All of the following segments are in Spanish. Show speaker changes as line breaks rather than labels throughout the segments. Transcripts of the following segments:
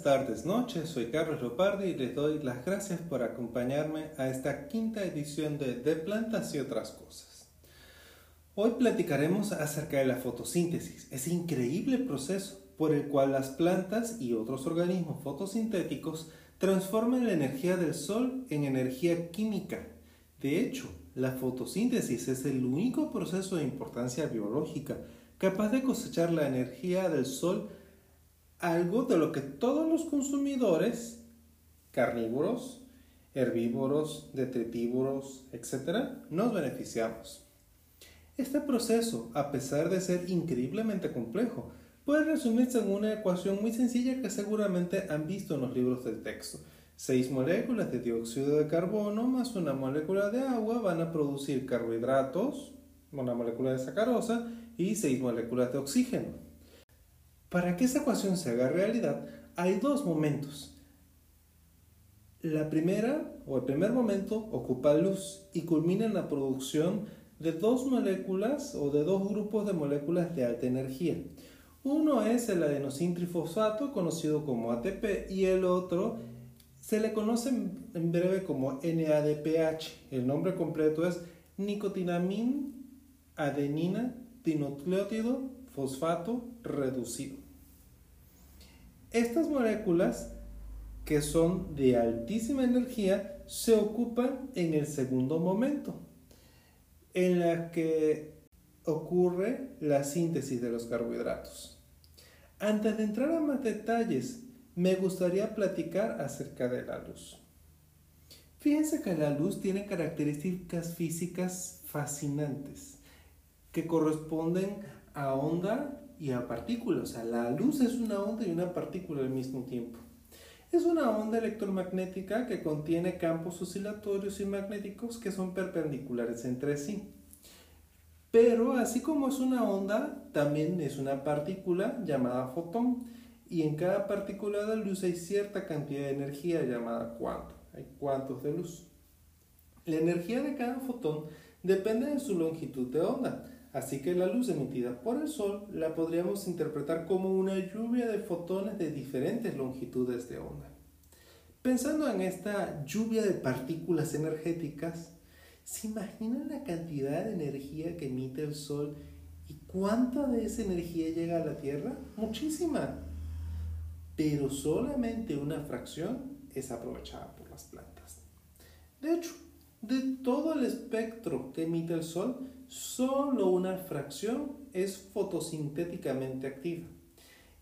Días, tardes, noches. Soy Carlos Lopardi y les doy las gracias por acompañarme a esta quinta edición de De Plantas y otras cosas. Hoy platicaremos acerca de la fotosíntesis, ese increíble proceso por el cual las plantas y otros organismos fotosintéticos transforman la energía del sol en energía química. De hecho, la fotosíntesis es el único proceso de importancia biológica capaz de cosechar la energía del sol algo de lo que todos los consumidores, carnívoros, herbívoros, detritívoros, etc., nos beneficiamos. Este proceso, a pesar de ser increíblemente complejo, puede resumirse en una ecuación muy sencilla que seguramente han visto en los libros del texto. Seis moléculas de dióxido de carbono más una molécula de agua van a producir carbohidratos, una molécula de sacarosa y seis moléculas de oxígeno. Para que esa ecuación se haga realidad, hay dos momentos. La primera, o el primer momento, ocupa luz y culmina en la producción de dos moléculas o de dos grupos de moléculas de alta energía. Uno es el adenosintrifosfato, conocido como ATP, y el otro se le conoce en breve como NADPH. El nombre completo es nicotinamina adenina dinucleótido fosfato reducido. Estas moléculas, que son de altísima energía, se ocupan en el segundo momento, en la que ocurre la síntesis de los carbohidratos. Antes de entrar a más detalles, me gustaría platicar acerca de la luz. Fíjense que la luz tiene características físicas fascinantes que corresponden a onda y a partículas. O sea, la luz es una onda y una partícula al mismo tiempo. Es una onda electromagnética que contiene campos oscilatorios y magnéticos que son perpendiculares entre sí. Pero así como es una onda, también es una partícula llamada fotón. Y en cada partícula de luz hay cierta cantidad de energía llamada cuanto. Hay cuantos de luz. La energía de cada fotón depende de su longitud de onda. Así que la luz emitida por el Sol la podríamos interpretar como una lluvia de fotones de diferentes longitudes de onda. Pensando en esta lluvia de partículas energéticas, ¿se imaginan la cantidad de energía que emite el Sol y cuánta de esa energía llega a la Tierra? Muchísima. Pero solamente una fracción es aprovechada por las plantas. De hecho, de todo el espectro que emite el Sol, solo una fracción es fotosintéticamente activa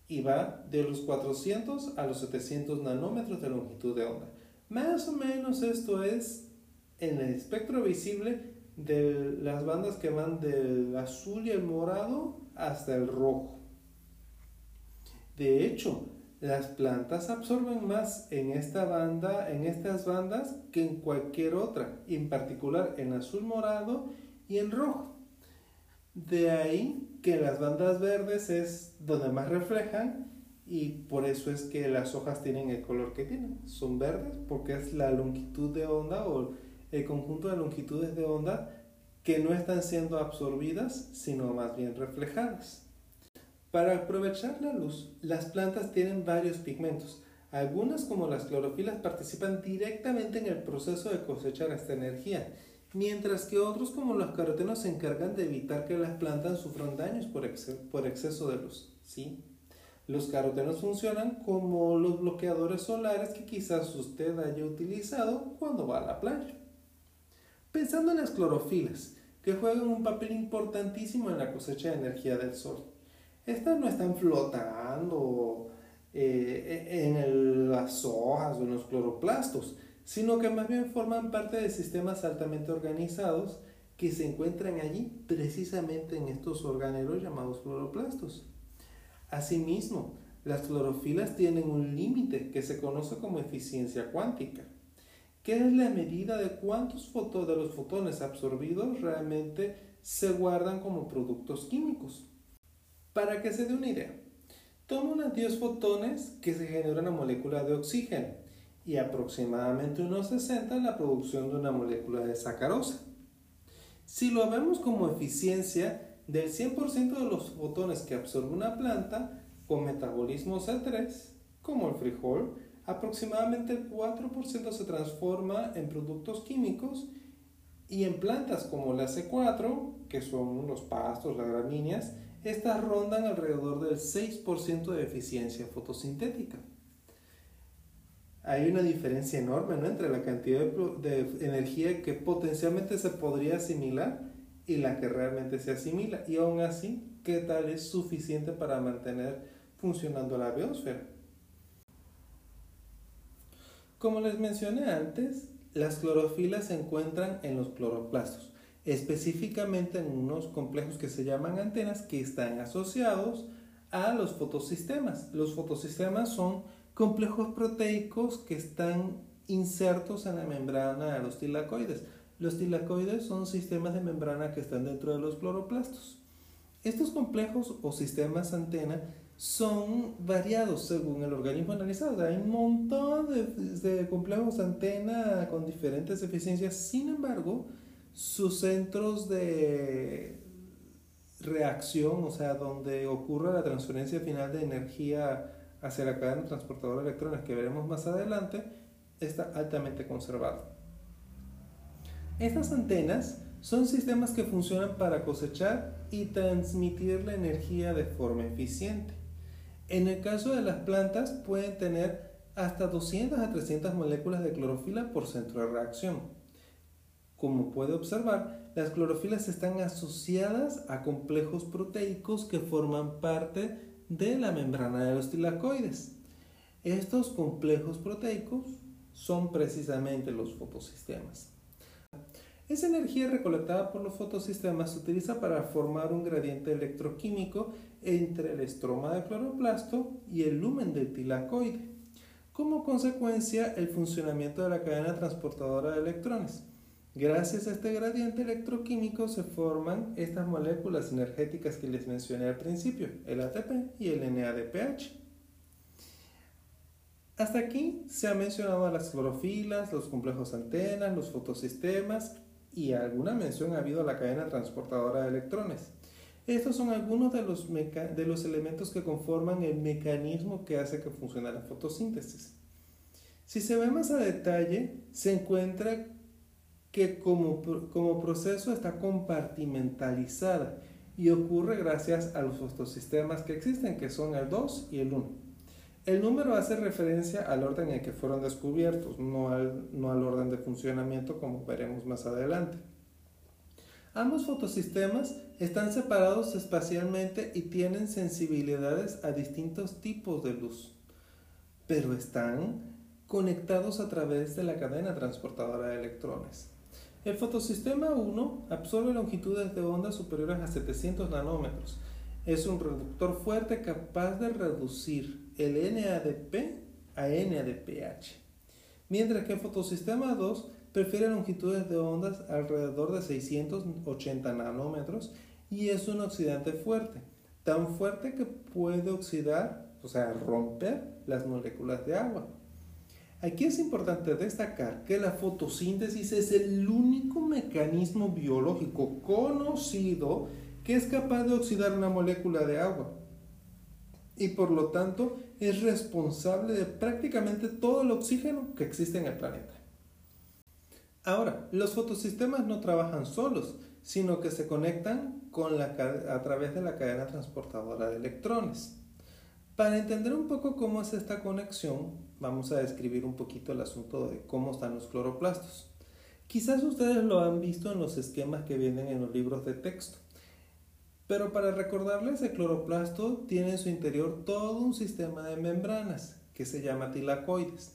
y va de los 400 a los 700 nanómetros de longitud de onda. Más o menos esto es en el espectro visible de las bandas que van del azul y el morado hasta el rojo. De hecho, las plantas absorben más en esta banda, en estas bandas que en cualquier otra, en particular en azul morado y en rojo. De ahí que las bandas verdes es donde más reflejan y por eso es que las hojas tienen el color que tienen. Son verdes porque es la longitud de onda o el conjunto de longitudes de onda que no están siendo absorbidas, sino más bien reflejadas. Para aprovechar la luz, las plantas tienen varios pigmentos. Algunas, como las clorofilas, participan directamente en el proceso de cosechar esta energía mientras que otros como los carotenos se encargan de evitar que las plantas sufran daños por, exceso de luz. ¿sí? Los carotenos funcionan como los bloqueadores solares que quizás usted haya utilizado cuando va a la playa. Pensando en las clorofilas, que juegan un papel importantísimo en la cosecha de energía del sol. Estas no están flotando eh, en las hojas o en los cloroplastos, sino que más bien forman parte de sistemas altamente organizados que se encuentran allí precisamente en estos organelos llamados cloroplastos. Asimismo, las clorofilas tienen un límite que se conoce como eficiencia cuántica, que es la medida de cuántos de los fotones absorbidos realmente se guardan como productos químicos. Para que se dé una idea, toma unos 10 fotones que se genera una molécula de oxígeno y aproximadamente unos 60 la producción de una molécula de sacarosa. Si lo vemos como eficiencia, del 100% de los fotones que absorbe una planta, con metabolismo C3, como el frijol, aproximadamente el 4% se transforma en productos químicos y en plantas como la C4, que son los pastos, las gramíneas, estas rondan alrededor del 6% de eficiencia fotosintética. Hay una diferencia enorme entre la cantidad de, de, energía que potencialmente se podría asimilar y la que realmente se asimila. Y aún así, ¿qué tal es suficiente para mantener funcionando la biosfera? Como les mencioné antes, las clorofilas se encuentran en los cloroplastos, específicamente en unos complejos que se llaman antenas que están asociados a los fotosistemas. Los fotosistemas son complejos proteicos que están insertos en la membrana de los tilacoides. Los tilacoides son sistemas de membrana que están dentro de los cloroplastos. Estos complejos o sistemas antena son variados según el organismo analizado. Hay un montón de, complejos antena con diferentes eficiencias. Sin embargo, sus centros de reacción, o sea, donde ocurre la transferencia final de energía hacia la cadena transportadora de electrones que veremos más adelante, está altamente conservado. Estas antenas son sistemas que funcionan para cosechar y transmitir la energía de forma eficiente. En el caso de las plantas pueden tener hasta 200 a 300 moléculas de clorofila por centro de reacción. Como puede observar, las clorofilas están asociadas a complejos proteicos que forman parte de la membrana de los tilacoides. Estos complejos proteicos son precisamente los fotosistemas. Esa energía recolectada por los fotosistemas se utiliza para formar un gradiente electroquímico entre el estroma del cloroplasto y el lumen del tilacoide. Como consecuencia, el funcionamiento de la cadena transportadora de electrones. Gracias a este gradiente electroquímico se forman estas moléculas energéticas que les mencioné al principio, el ATP y el NADPH. Hasta aquí se han mencionado las clorofilas, los complejos antenas, los fotosistemas y alguna mención ha habido a la cadena transportadora de electrones. Estos son algunos de los, de los elementos que conforman el mecanismo que hace que funcione la fotosíntesis. Si se ve más a detalle, se encuentra que como, como proceso está compartimentalizada y ocurre gracias a los fotosistemas que existen, que son el 2 y el 1. El número hace referencia al orden en que fueron descubiertos, no al, no al orden de funcionamiento como veremos más adelante. Ambos fotosistemas están separados espacialmente y tienen sensibilidades a distintos tipos de luz, pero están conectados a través de la cadena transportadora de electrones. El fotosistema 1 absorbe longitudes de onda superiores a 700 nanómetros. Es un reductor fuerte capaz de reducir el NADP a NADPH. Mientras que el fotosistema 2 prefiere longitudes de ondas alrededor de 680 nanómetros y es un oxidante fuerte, tan fuerte que puede oxidar, o sea, romper las moléculas de agua. Aquí es importante destacar que la fotosíntesis es el único mecanismo biológico conocido que es capaz de oxidar una molécula de agua y por lo tanto es responsable de prácticamente todo el oxígeno que existe en el planeta. Ahora, los fotosistemas no trabajan solos, sino que se conectan con la, a través de la cadena transportadora de electrones. Para entender un poco cómo es esta conexión, vamos a describir un poquito el asunto de cómo están los cloroplastos. Quizás ustedes lo han visto en los esquemas que vienen en los libros de texto. Pero para recordarles, el cloroplasto tiene en su interior todo un sistema de membranas que se llama tilacoides,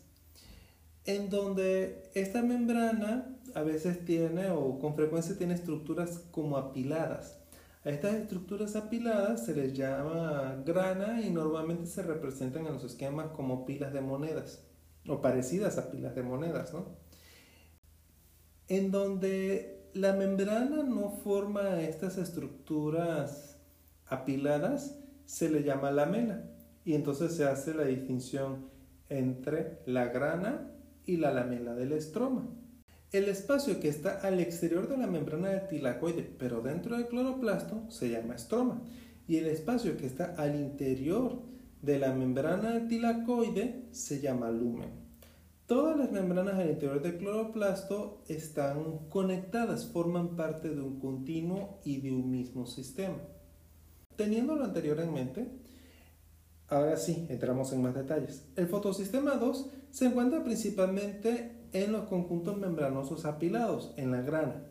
en donde esta membrana a veces tiene o con frecuencia tiene estructuras como apiladas. A estas estructuras apiladas se les llama grana y normalmente se representan en los esquemas como pilas de monedas o parecidas a pilas de monedas, ¿no? En donde la membrana no forma estas estructuras apiladas, se le llama lamela y entonces se hace la distinción entre la grana y la lamela del estroma. El espacio que está al exterior de la membrana del tilacoide, pero dentro del cloroplasto, se llama estroma. Y el espacio que está al interior de la membrana tilacoide se llama lumen. Todas las membranas al interior del cloroplasto están conectadas, forman parte de un continuo y de un mismo sistema. Teniendo lo anterior en mente, ahora sí, entramos en más detalles. El fotosistema 2 se encuentra principalmente en los conjuntos membranosos apilados, en la grana,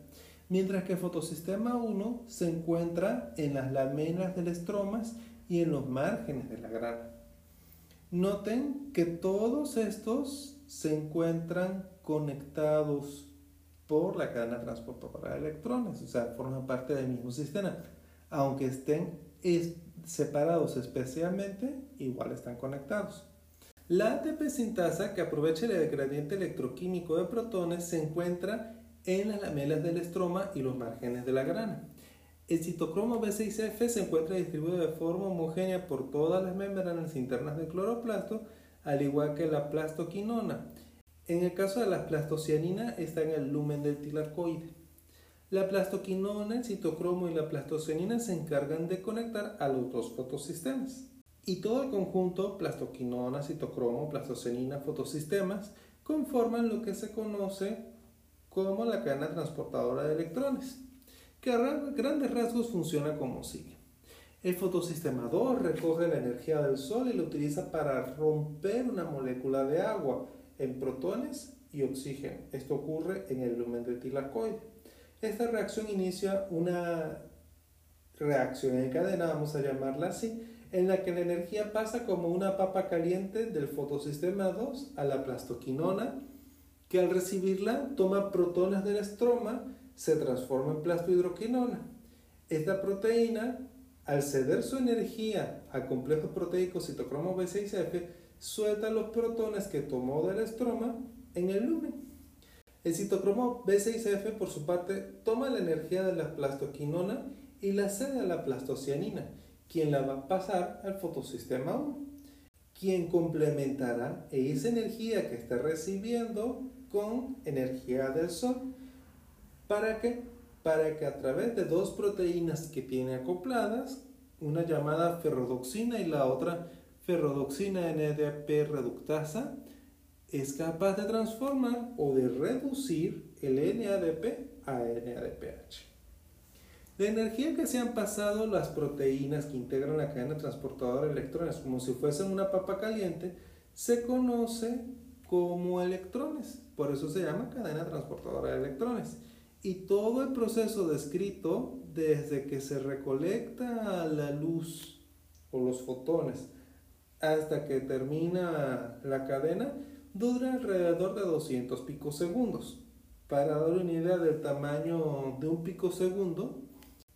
mientras que fotosistema 1 se encuentra en las láminas del estromas y en los márgenes de la grana. Noten que todos estos se encuentran conectados por la cadena transportadora de electrones, o sea, forman parte del mismo sistema, aunque estén separados especialmente, igual están conectados. La ATP sintasa, que aprovecha el gradiente electroquímico de protones, se encuentra en las lamelas del estroma y los márgenes de la grana. El citocromo B6F se encuentra distribuido de forma homogénea por todas las membranas internas del cloroplasto, al igual que la plastoquinona. En el caso de la plastocianina está en el lumen del tilarcoide. La plastoquinona, el citocromo y la plastocianina se encargan de conectar a los dos fotosistemas. Y todo el conjunto, plastoquinona, citocromo, plastocianina, fotosistemas, conforman lo que se conoce como la cadena transportadora de electrones, que a grandes rasgos funciona como sigue. El fotosistema 2 recoge la energía del Sol y la utiliza para romper una molécula de agua en protones y oxígeno. Esto ocurre en el lumen del tilacoide. Esta reacción inicia una reacción en cadena, vamos a llamarla así, en la que la energía pasa como una papa caliente del fotosistema 2 a la plastoquinona, que al recibirla toma protones del estroma, se transforma en plastohidroquinona. Esta proteína, al ceder su energía al complejo proteico citocromo B6F, suelta los protones que tomó del estroma en el lumen. El citocromo B6F, por su parte, toma la energía de la plastoquinona y la cede a la plastocianina, quien la va a pasar al fotosistema 1, quien complementará esa energía que está recibiendo con energía del sol. ¿Para qué? Para que a través de dos proteínas que tiene acopladas, una llamada ferrodoxina y la otra ferrodoxina NADP reductasa, es capaz de transformar o de reducir el NADP a NADPH. La energía que se han pasado las proteínas que integran la cadena transportadora de electrones como si fuesen una papa caliente se conoce como electrones. Por eso se llama cadena transportadora de electrones. Y todo el proceso descrito desde que se recolecta la luz o los fotones hasta que termina la cadena dura alrededor de 200 picosegundos. Para dar una idea del tamaño de un picosegundo,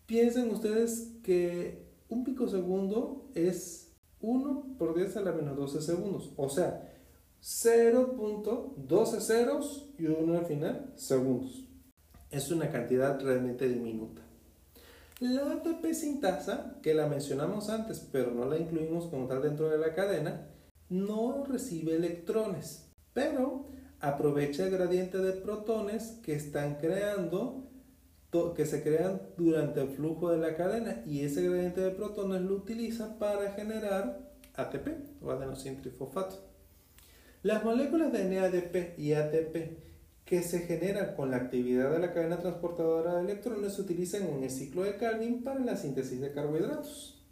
piensen ustedes que un picosegundo es 1 por 10 a la menos 12 segundos. O sea, 0.12 ceros y 1 al final segundos. Es una cantidad realmente diminuta. La ATP sintasa, que la mencionamos antes pero no la incluimos como tal dentro de la cadena, no recibe electrones, pero aprovecha el gradiente de protones que están creando que se crean durante el flujo de la cadena y ese gradiente de protones lo utiliza para generar ATP o adenosine-trifosfato. Las moléculas de NADP y ATP que se generan con la actividad de la cadena transportadora de electrones se utilizan en el ciclo de Calvin para la síntesis de carbohidratos.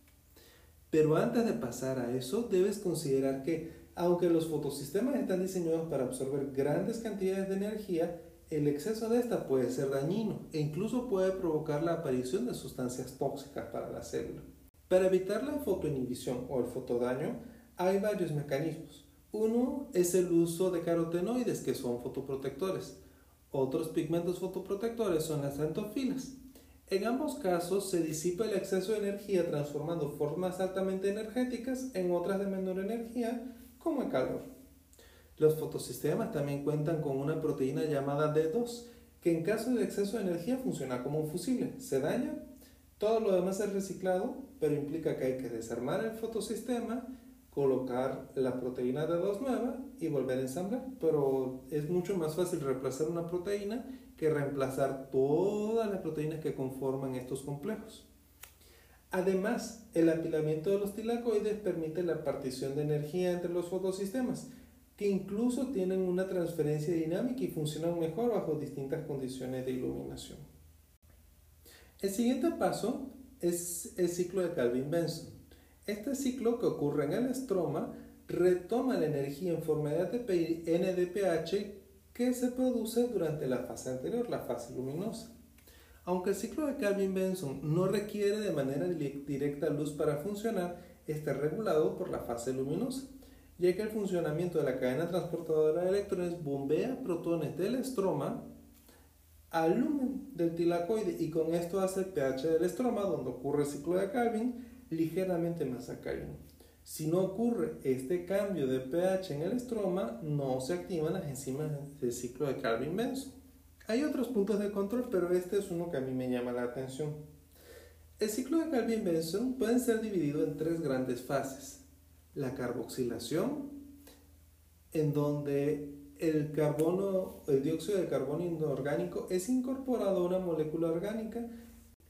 Pero antes de pasar a eso, debes considerar que, aunque los fotosistemas están diseñados para absorber grandes cantidades de energía, el exceso de esta puede ser dañino e incluso puede provocar la aparición de sustancias tóxicas para la célula. Para evitar la fotoinhibición o el fotodaño, hay varios mecanismos. Uno es el uso de carotenoides, que son fotoprotectores. Otros pigmentos fotoprotectores son las antofilas. En ambos casos se disipa el exceso de energía transformando formas altamente energéticas en otras de menor energía, como el calor. Los fotosistemas también cuentan con una proteína llamada D2, que en caso de exceso de energía funciona como un fusible. Se daña, todo lo demás es reciclado, pero implica que hay que desarmar el fotosistema colocar la proteína de 2 nueva y volver a ensamblar. Pero es mucho más fácil reemplazar una proteína que reemplazar todas las proteínas que conforman estos complejos. Además, el apilamiento de los tilacoides permite la partición de energía entre los fotosistemas, que incluso tienen una transferencia dinámica y funcionan mejor bajo distintas condiciones de iluminación. El siguiente paso es el ciclo de Calvin-Benson. Este ciclo que ocurre en el estroma retoma la energía en forma de NDPH que se produce durante la fase anterior, la fase luminosa. Aunque el ciclo de Calvin-Benson no requiere de manera directa luz para funcionar, está regulado por la fase luminosa, ya que el funcionamiento de la cadena transportadora de electrones bombea protones del estroma al lumen del tilacoide y con esto hace el pH del estroma, donde ocurre el ciclo de Calvin, ligeramente más alcalino. Si no ocurre este cambio de pH en el estroma, no se activan las enzimas del ciclo de Calvin-Benson. Hay otros puntos de control, pero este es uno que a mí me llama la atención. El ciclo de Calvin-Benson puede ser dividido en tres grandes fases. La carboxilación, en donde el carbono, el dióxido de carbono inorgánico es incorporado a una molécula orgánica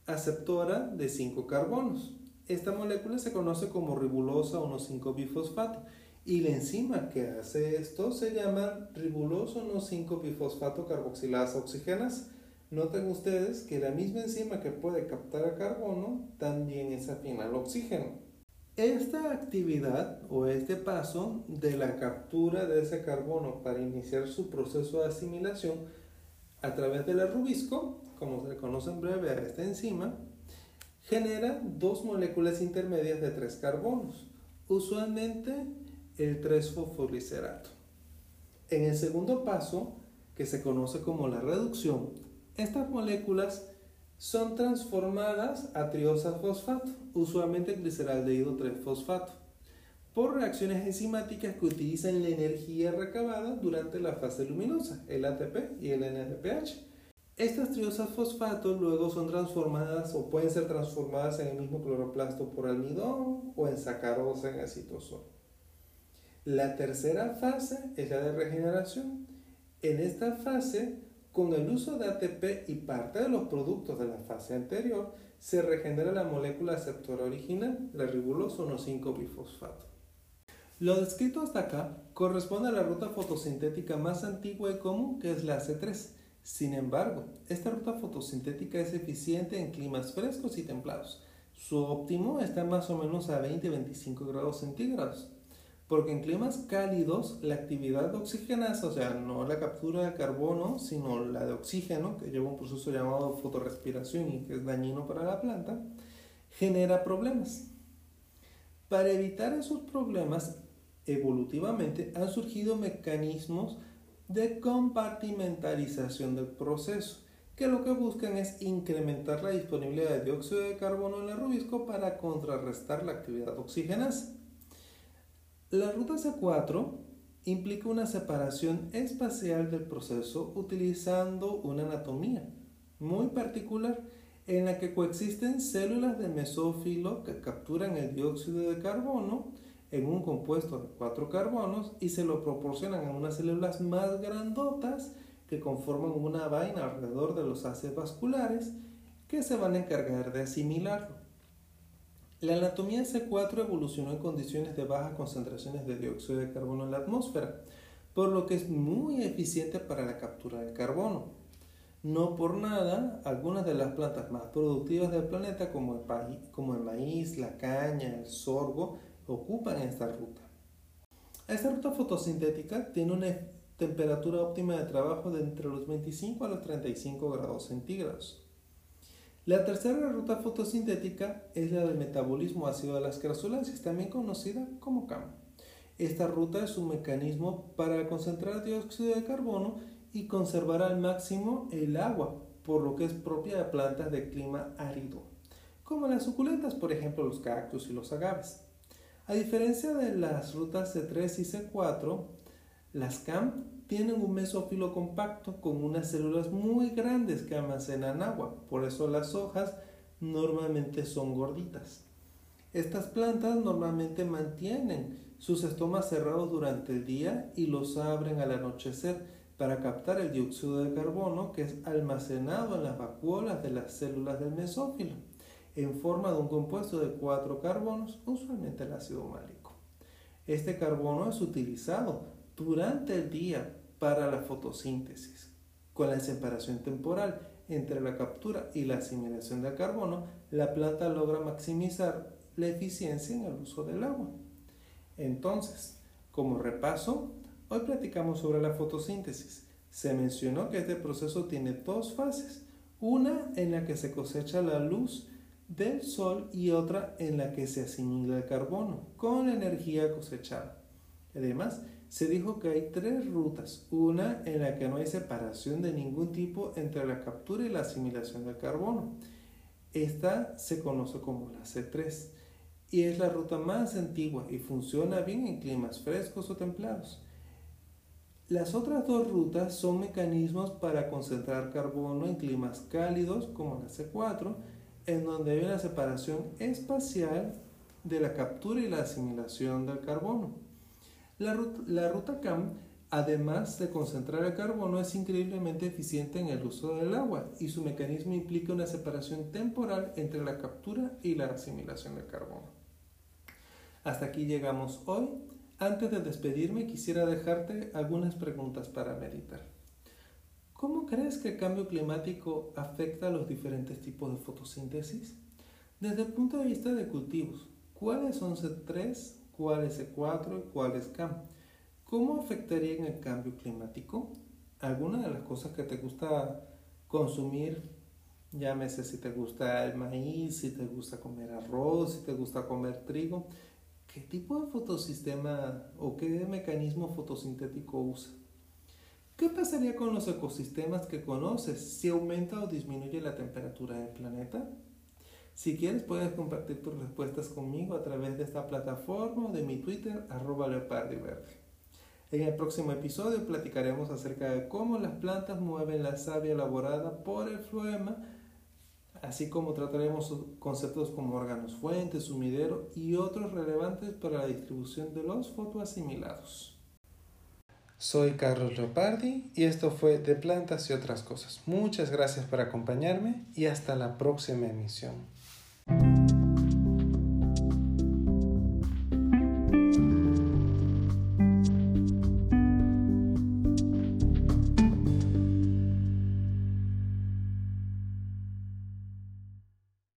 aceptora de 5 carbonos. Esta molécula se conoce como ribulosa 1,5-bifosfato y la enzima que hace esto se llama ribuloso 1,5-bifosfato carboxilasa oxigenasa. Noten ustedes que la misma enzima que puede captar a carbono también es afín al oxígeno. Esta actividad o este paso de la captura de ese carbono para iniciar su proceso de asimilación a través del rubisco, como se le conoce en breve a esta enzima, genera dos moléculas intermedias de tres carbonos. Usualmente el 3-fosfolicerato. En el segundo paso, que se conoce como la reducción, estas moléculas son transformadas a triosafosfato, usualmente gliceraldehído 3-fosfato, por reacciones enzimáticas que utilizan la energía recabada durante la fase luminosa, el ATP y el NADPH. Estas triosafosfatos luego son transformadas o pueden ser transformadas en el mismo cloroplasto por almidón o en sacarosa en el citosol. La tercera fase es la de regeneración. En esta fase, con el uso de ATP y parte de los productos de la fase anterior, se regenera la molécula aceptora original, la ribuloso 1,5-bifosfato. Lo descrito hasta acá corresponde a la ruta fotosintética más antigua y común, que es la C3. Sin embargo, esta ruta fotosintética es eficiente en climas frescos y templados. Su óptimo está más o menos a 20-25 grados centígrados porque en climas cálidos la actividad oxigenasa, o sea, no la captura de carbono, sino la de oxígeno, que lleva un proceso llamado fotorrespiración y que es dañino para la planta, genera problemas. Para evitar esos problemas, evolutivamente han surgido mecanismos de compartimentalización del proceso, que lo que buscan es incrementar la disponibilidad de dióxido de carbono en el rubisco para contrarrestar la actividad oxigenasa. La ruta C4 implica una separación espacial del proceso utilizando una anatomía muy particular en la que coexisten células de mesófilo que capturan el dióxido de carbono en un compuesto de cuatro carbonos y se lo proporcionan a unas células más grandotas que conforman una vaina alrededor de los haces vasculares que se van a encargar de asimilarlo. La anatomía C4 evolucionó en condiciones de bajas concentraciones de dióxido de carbono en la atmósfera, por lo que es muy eficiente para la captura del carbono. No por nada, algunas de las plantas más productivas del planeta, como el, como el maíz, la caña, el sorgo, ocupan esta ruta. Esta ruta fotosintética tiene una temperatura óptima de trabajo de entre los 25 a los 35 grados centígrados. La tercera ruta fotosintética es la del metabolismo ácido de las crasuláceas, también conocida como CAM. Esta ruta es un mecanismo para concentrar dióxido de carbono y conservar al máximo el agua, por lo que es propia de plantas de clima árido, como las suculentas, por ejemplo los cactus y los agaves. A diferencia de las rutas C3 y C4, las CAM tienen un mesófilo compacto con unas células muy grandes que almacenan agua, por eso las hojas normalmente son gorditas. Estas plantas normalmente mantienen sus estomas cerrados durante el día y los abren al anochecer para captar el dióxido de carbono que es almacenado en las vacuolas de las células del mesófilo. en forma de un compuesto de cuatro carbonos, usualmente el ácido málico. Este carbono es utilizado durante el día para la fotosíntesis. Con la separación temporal entre la captura y la asimilación del carbono, la planta logra maximizar la eficiencia en el uso del agua. Entonces, como repaso, hoy platicamos sobre la fotosíntesis. Se mencionó que este proceso tiene dos fases, una en la que se cosecha la luz del sol y otra en la que se asimila el carbono con la energía cosechada. Además, se dijo que hay tres rutas, una en la que no hay separación de ningún tipo entre la captura y la asimilación del carbono. Esta se conoce como la C3 y es la ruta más antigua y funciona bien en climas frescos o templados. Las otras dos rutas son mecanismos para concentrar carbono en climas cálidos como la C4, en donde hay una separación espacial de la captura y la asimilación del carbono. La ruta, CAM, además de concentrar el carbono, es increíblemente eficiente en el uso del agua y su mecanismo implica una separación temporal entre la captura y la asimilación del carbono. Hasta aquí llegamos hoy. Antes de despedirme quisiera dejarte algunas preguntas para meditar. ¿Cómo crees que el cambio climático afecta a los diferentes tipos de fotosíntesis? Desde el punto de vista de cultivos, ¿cuáles son C3 cuál es E4 y cuál es CAM. ¿Cómo afectarían el cambio climático? Algunas de las cosas que te gusta consumir, llámese si te gusta el maíz, si te gusta comer arroz, si te gusta comer trigo, ¿qué tipo de fotosistema o qué mecanismo fotosintético usa? ¿Qué pasaría con los ecosistemas que conoces si aumenta o disminuye la temperatura del planeta? Si quieres puedes compartir tus respuestas conmigo a través de esta plataforma o de mi Twitter arroba leopardiverde. En el próximo episodio platicaremos acerca de cómo las plantas mueven la savia elaborada por el floema, así como trataremos conceptos como órganos fuentes, sumidero y otros relevantes para la distribución de los fotoasimilados. Soy Carlos Leopardi y esto fue De Plantas y otras cosas. Muchas gracias por acompañarme y hasta la próxima emisión. Thank you.